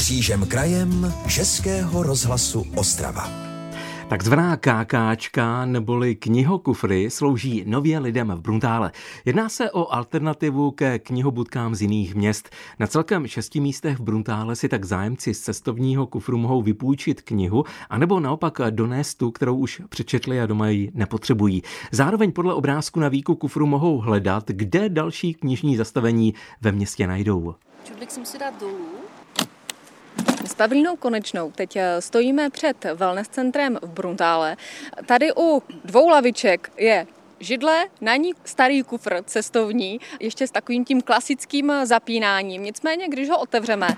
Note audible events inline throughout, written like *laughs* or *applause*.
Křížem krajem Českého rozhlasu Ostrava. Takzvaná KKčka neboli knihokufry slouží nově lidem v Bruntále. Jedná se o alternativu ke knihobudkám z jiných měst. Na celkem šesti místech v Bruntále si tak zájemci z cestovního kufru mohou vypůjčit knihu, anebo naopak donést tu, kterou už přečetli a doma ji nepotřebují. Zároveň podle obrázku na výku kufru mohou hledat, kde další knižní zastavení ve městě najdou. Čudlik jsem si dát dolů. Pavlínou Konečnou teď eh, stojíme před wellness centrem v Bruntále. Tady u dvou laviček je židle, na ní starý kufr cestovní, ještě s takovým tím klasickým zapínáním. Nicméně, když ho otevřeme,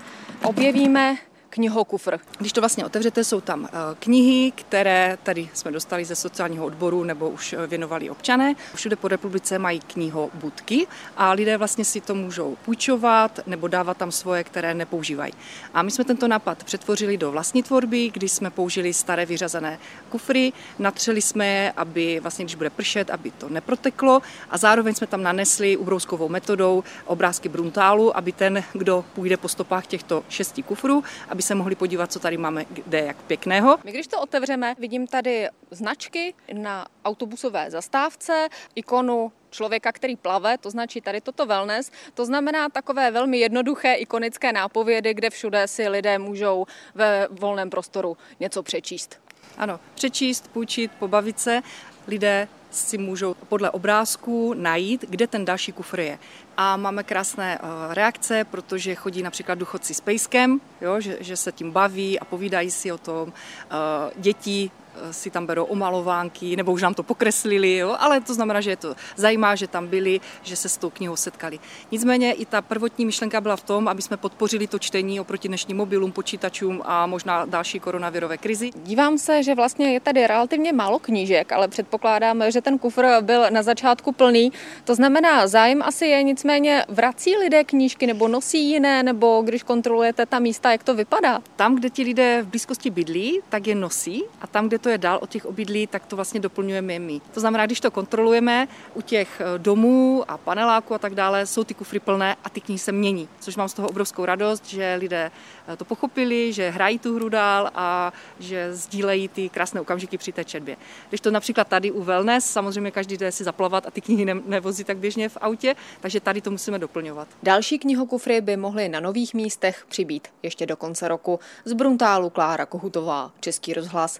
objevíme knihokufr. Když to vlastně otevřete, jsou tam eh, knihy, které tady jsme dostali ze sociálního odboru nebo už eh, věnovali občané. Všude po republice mají knihobudky a lidé vlastně si to můžou půjčovat nebo dávat tam svoje, které nepoužívají. A my jsme tento nápad přetvořili do vlastní tvorby, kdy jsme použili staré vyřazené kufry, natřeli jsme je, aby vlastně, když bude pršet, aby to neproteklo a zároveň jsme tam nanesli ubrouskovou metodou obrázky Bruntálu, aby ten, kdo půjde po stopách těchto šesti kufrů, aby se mohli podívat, co tady máme, kde jak pěkného. My když to otevřeme, vidím tady značky na autobusové zastávce, ikonu člověka, který plave, to značí tady toto wellness. To znamená takové velmi jednoduché ikonické nápovědy, kde všude si lidé můžou ve volném prostoru něco přečíst. Ano, přečíst, půjčit, pobavit se. Lidé si můžou podle obrázků najít, kde ten další kufr je. A máme krásné eh, reakce, protože chodí například duchodci s pejskem, jo, že, že se tím baví a povídají si o tom. Eh, děti si tam berou omalovánky, nebo už nám to pokreslili, jo? ale to znamená, že je to zajímá, že tam byli, že se s tou knihou setkali. Nicméně i ta prvotní myšlenka byla v tom, aby jsme podpořili to čtení oproti dnešním mobilům, počítačům a možná další koronavirové krizi. Dívám se, že vlastně je tady relativně málo knížek, ale předpokládám, že ten kufr byl na začátku plný. To znamená, zájem asi je, nicméně vrací lidé knížky nebo nosí jiné, nebo když kontrolujete ta místa, jak to vypadá? Tam, kde ti lidé v blízkosti bydlí, tak je nosí a tam, kde to je dál od těch obydlí, tak to vlastně doplňujeme my. To znamená, když to kontrolujeme u těch eh, domů a paneláků a tak dále, jsou ty kufry plné a ty knihy se mění, což mám z toho obrovskou radost, že lidé eh, to pochopili, že hrají tu hru dál a že sdílejí ty krásné okamžiky při té četbě. Když to například tady u Wellness, samozřejmě každý jde si zaplavat a ty knihy ne- nevozí tak běžně v autě, takže tady to musíme doplňovat. Další knihokufry by mohly na nových místech přibít ještě do konce roku. Z Bruntálu Klára Kohutová, Český rozhlas.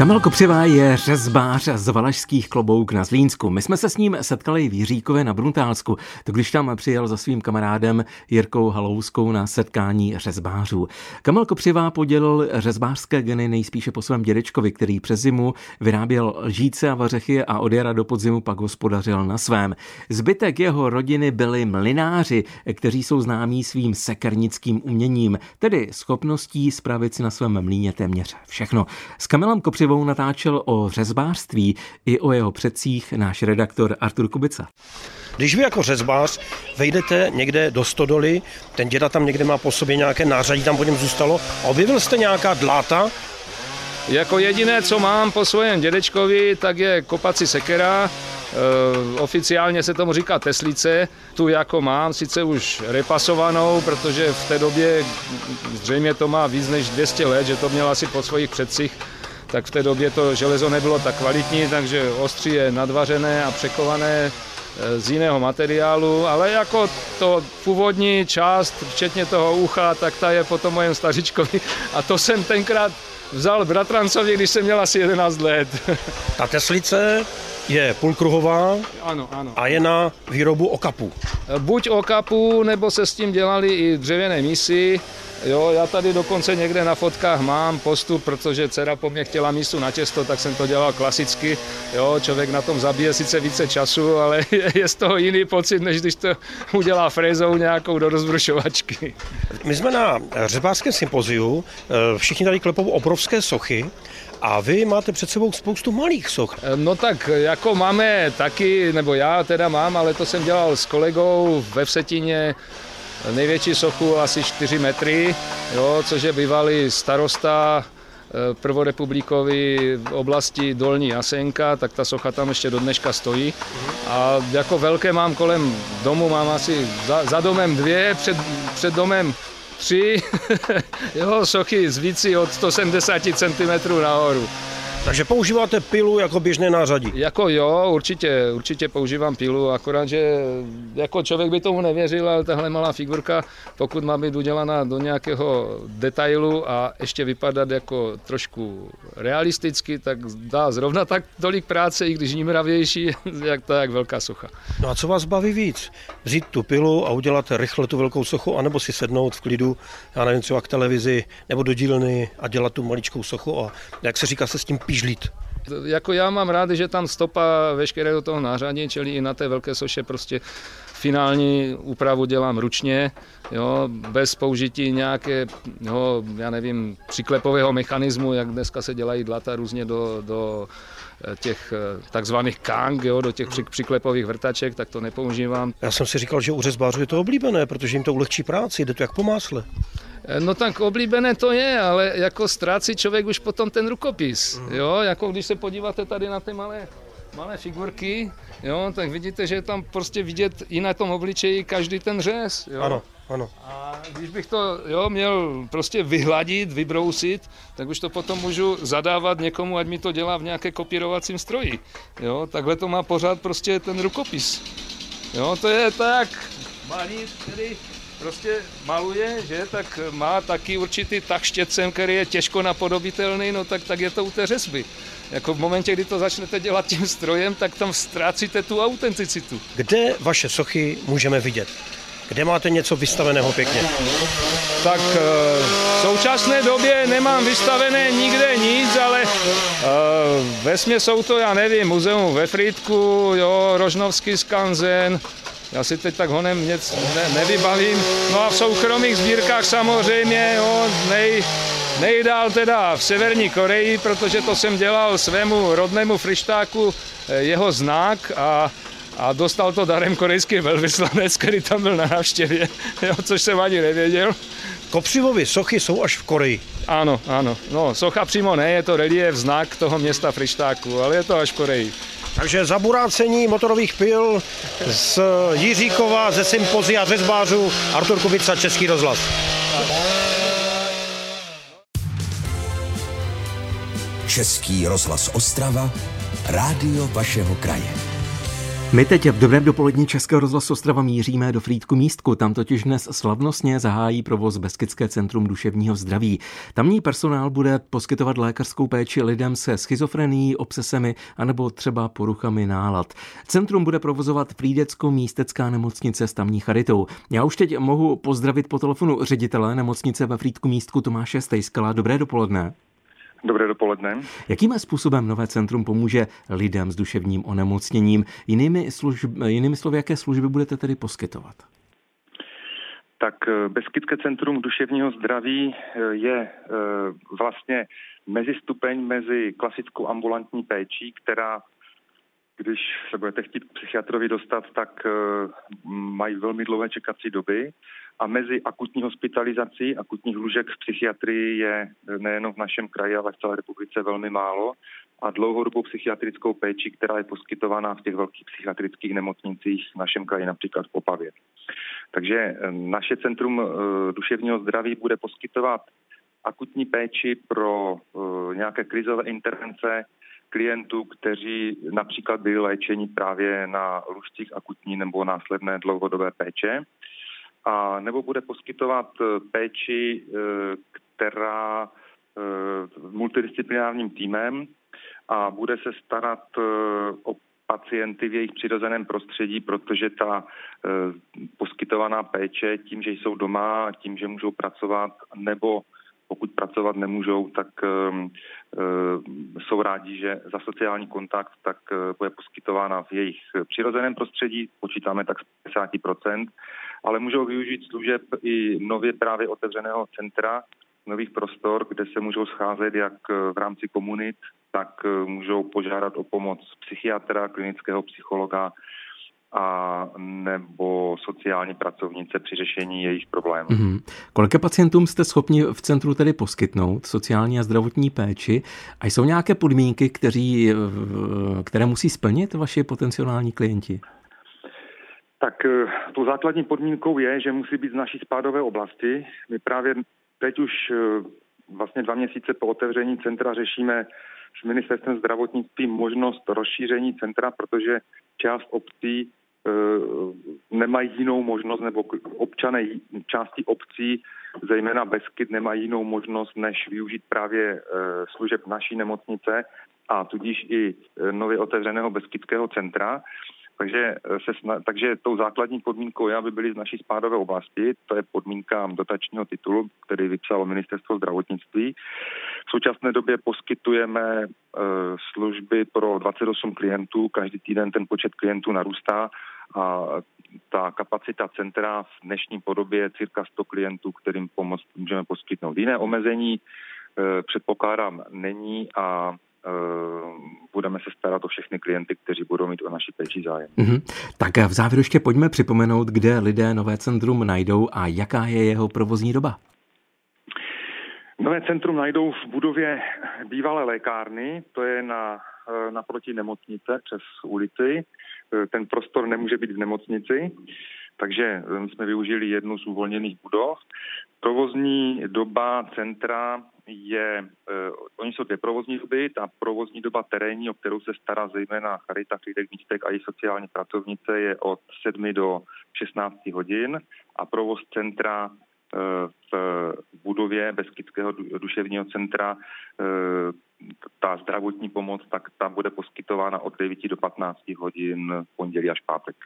Kamil Kopřivá je řezbář z Valašských klobouk na Zlínsku. My jsme se s ním setkali v Jiříkově na Bruntálsku, to když tam přijel za svým kamarádem Jirkou Halouskou na setkání řezbářů. Kamil Kopřivá podělil řezbářské geny nejspíše po svém dědečkovi, který přes zimu vyráběl lžíce a vařechy a od jara do podzimu pak hospodařil na svém. Zbytek jeho rodiny byli mlináři, kteří jsou známí svým sekernickým uměním, tedy schopností spravit si na svém mlíně téměř všechno. S Kamilem Kopřivá Kovřivou natáčel o řezbářství i o jeho předcích náš redaktor Artur Kubica. Když vy jako řezbář vejdete někde do stodoly, ten děda tam někde má po sobě nějaké nářadí, tam po něm zůstalo, a objevil jste nějaká dláta, jako jediné, co mám po svém dědečkovi, tak je kopací sekera, e, oficiálně se tomu říká teslice, tu jako mám, sice už repasovanou, protože v té době zřejmě to má víc než 200 let, že to měl asi po svých předcích tak v té době to železo nebylo tak kvalitní, takže ostří je nadvařené a překované e, z jiného materiálu, ale jako to původní část, včetně toho ucha, tak ta je potom mojem stařičkovi a to jsem tenkrát vzal bratrancovi, když jsem měl asi 11 let. Ta teslice je půlkruhová ano, ano. a je na výrobu okapů. Buď okapů, nebo se s tím dělali i dřevěné misy. Jo, já tady dokonce někde na fotkách mám postup, protože dcera po mě chtěla mísu na těsto, tak jsem to dělal klasicky. Jo, člověk na tom zabije sice více času, ale *laughs* je z toho jiný pocit, než když to udělá frézou nějakou do rozbrušovačky. My jsme na řebářském sympoziu, eh, všichni tady klepou obrovské sochy a vy máte před sebou spoustu malých soch. No tak jako máme taky, nebo já teda mám, ale to jsem dělal s kolegou ve Vsetině, největší sochu asi 4 metry, jo, což je bývalý starosta prvorepublikovi v oblasti Dolní Jasenka, tak ta socha tam ještě do dneška stojí. A jako velké mám kolem domu, mám asi za, za domem dvě, před, před domem tři *laughs* jeho sochy z víci od 170 cm nahoru. Takže používáte pilu jako běžné nářadí? Jako jo, určitě, určitě používám pilu, akorát, že jako člověk by tomu nevěřil, ale tahle malá figurka, pokud má být udělaná do nějakého detailu a ještě vypadat jako trošku realisticky, tak dá zrovna tak tolik práce, i když nímravější, *laughs* jak ta jak velká socha. No a co vás baví víc? Vzít tu pilu a udělat rychle tu velkou sochu, anebo si sednout v klidu, já nevím, třeba k televizi nebo do dílny a dělat tu maličkou sochu a jak se říká, se s tím pížlit. Jako já mám rád, že tam stopa veškerého toho nářadí, čili i na té velké soše prostě finální úpravu dělám ručně, jo, bez použití nějaké, jo, já nevím, přiklepového mechanismu, jak dneska se dělají dlata různě do, do eh, těch eh, takzvaných kang, jo, do těch přiklepových vrtaček, tak to nepoužívám. Já jsem si říkal, že u řezbářů je to oblíbené, protože jim to ulehčí práci, jde to jak po másle. No tak oblíbené to je, ale jako ztrácí člověk už potom ten rukopis, mm. jo, jako když se podíváte tady na ty malé, malé figurky, jo, tak vidíte, že je tam prostě vidět i na tom obličeji každý ten řez, jo. Ano, ano. A když bych to jo, měl prostě vyhladit, vybrousit, tak už to potom můžu zadávat někomu, ať mi to dělá v nějaké kopírovacím stroji. Jo, takhle to má pořád prostě ten rukopis. Jo, to je tak, malíř, který prostě maluje, že, tak má taky určitý tak štětcem, který je těžko napodobitelný, no tak, tak je to u té řezby. Jako v momentě, kdy to začnete dělat tím strojem, tak tam ztrácíte tu autenticitu. Kde vaše sochy můžeme vidět? Kde máte něco vystaveného pěkně? Tak eh, v současné době nemám vystavené nikde nic, ale uh, ve jsou to, já nevím, muzeum ve Frýdku, jo, Rožnovský skanzen, já si teď tak honem nic ne, nevybavím. No a v soukromých sbírkách samozřejmě, jo, nej, nejdál teda v Severní Koreji, protože to jsem dělal svému rodnému frištáku eh, jeho znak a a dostal to darem korejský velvyslanec, který tam byl na návštěvě, *laughs* jo, což jsem ani nevěděl. Kopřivovy sochy jsou až v Koreji. Ano, ano. No, socha přímo ne, je to relief, znak toho města Frištáku, ale je to až v Koreji. Takže zaburácení motorových pil z Jiříkova, ze Sympozia řezbářů Artur Kubica, Český rozhlas. Český rozhlas Ostrava, rádio vašeho kraje. My teď v dobrém dopolední Českého rozhlasu Ostrava míříme do Frýdku místku. Tam totiž dnes slavnostně zahájí provoz Beskické centrum duševního zdraví. Tamní personál bude poskytovat lékařskou péči lidem se schizofrenií, obsesemi anebo třeba poruchami nálad. Centrum bude provozovat Frýdecko-místecká nemocnice s tamní charitou. Já už teď mohu pozdravit po telefonu ředitele nemocnice ve Frýdku místku Tomáše Stejskala. Dobré dopoledne. Dobré dopoledne. Jakým způsobem nové centrum pomůže lidem s duševním onemocněním? Jinými, služb, jinými slovy, jaké služby budete tedy poskytovat? Tak eh, Beskydské centrum duševního zdraví eh, je eh, vlastně mezistupeň mezi klasickou ambulantní péčí, která když se budete chtít psychiatrovi dostat, tak mají velmi dlouhé čekací doby a mezi akutní hospitalizací, akutních lůžek v psychiatrii je nejen v našem kraji, ale v celé republice velmi málo a dlouhodobou psychiatrickou péči, která je poskytovaná v těch velkých psychiatrických nemocnicích v našem kraji, například v Opavě. Takže eh, naše centrum eh, duševního zdraví bude poskytovat akutní péči pro eh, nějaké krizové intervence klientů, kteří například byli léčeni právě na lůžcích akutní nebo následné dlouhodobé péče a nebo bude poskytovat eh, péči, eh, která eh, multidisciplinárním týmem a bude se starat o pacienty v jejich přirozeném prostředí, protože ta poskytovaná péče tím, že jsou doma, tím, že můžou pracovat, nebo pokud pracovat nemůžou, tak jsou rádi, že za sociální kontakt tak bude poskytována v jejich přirozeném prostředí, počítáme tak z 50%, ale můžou využít služeb i nově právě otevřeného centra, nových prostor, kde se můžou scházet jak v rámci komunit, tak můžou požádat o pomoc psychiatra, klinického psychologa a nebo sociální pracovnice při řešení jejich problémů. Mm-hmm. Kolika pacientům jste schopni v centru tedy poskytnout sociální a zdravotní péči? A jsou nějaké podmínky, kteří, které musí splnit vaši potenciální klienti? Tak eh, tou základní podmínkou je, že musí být z naší spádové oblasti. My právě teď už eh, vlastně dva měsíce po otevření centra řešíme s ministerstvem zdravotnictví možnost rozšíření centra, protože část obcí Eh, nemají jinou možnost, nebo občané části obcí, zejména Beskyt, nemají jinou možnost, než využít právě eh, služeb naší nemocnice a tudíž i eh, nově otevřeného Beskydského centra. Takže, se, takže tou základní podmínkou je, aby byly z naší spádové oblasti. To je podmínka dotačního titulu, který vypsalo ministerstvo zdravotnictví. V současné době poskytujeme služby pro 28 klientů. Každý týden ten počet klientů narůstá a ta kapacita centra v dnešní podobě je cirka 100 klientů, kterým pomoc můžeme poskytnout. Jiné omezení e, předpokládám není a budeme se starat o všechny klienty, kteří budou mít o naší péči zájem. Mm-hmm. Tak v závěru ještě pojďme připomenout, kde lidé nové centrum najdou a jaká je jeho provozní doba. Nové centrum najdou v budově bývalé lékárny, to je na, e, naproti nemocnice přes ulici. Eh, ten prostor nemůže být v nemocnici, takže eh, jsme využili jednu z uvolněných budov. Provozní doba centra je, uh, oni jsou dvě provozní doby, ta provozní doba terénní, o kterou se stará zejména Charita, Klídek, Místek a její sociální pracovnice je od 7 do 16 hodin a provoz centra v budově Beskidského duševního centra ta zdravotní pomoc, tak ta bude poskytována od 9 do 15 hodin v pondělí až pátek.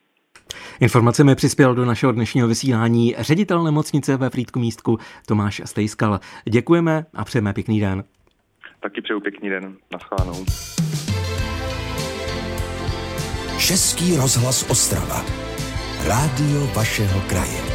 Informacemi přispěl do našeho dnešního vysílání ředitel nemocnice ve Frýdku místku Tomáš Stejskal. Děkujeme a přejeme pěkný den. Taky přeju pěkný den. Naschledanou. Český rozhlas Ostrava. Rádio vašeho kraje.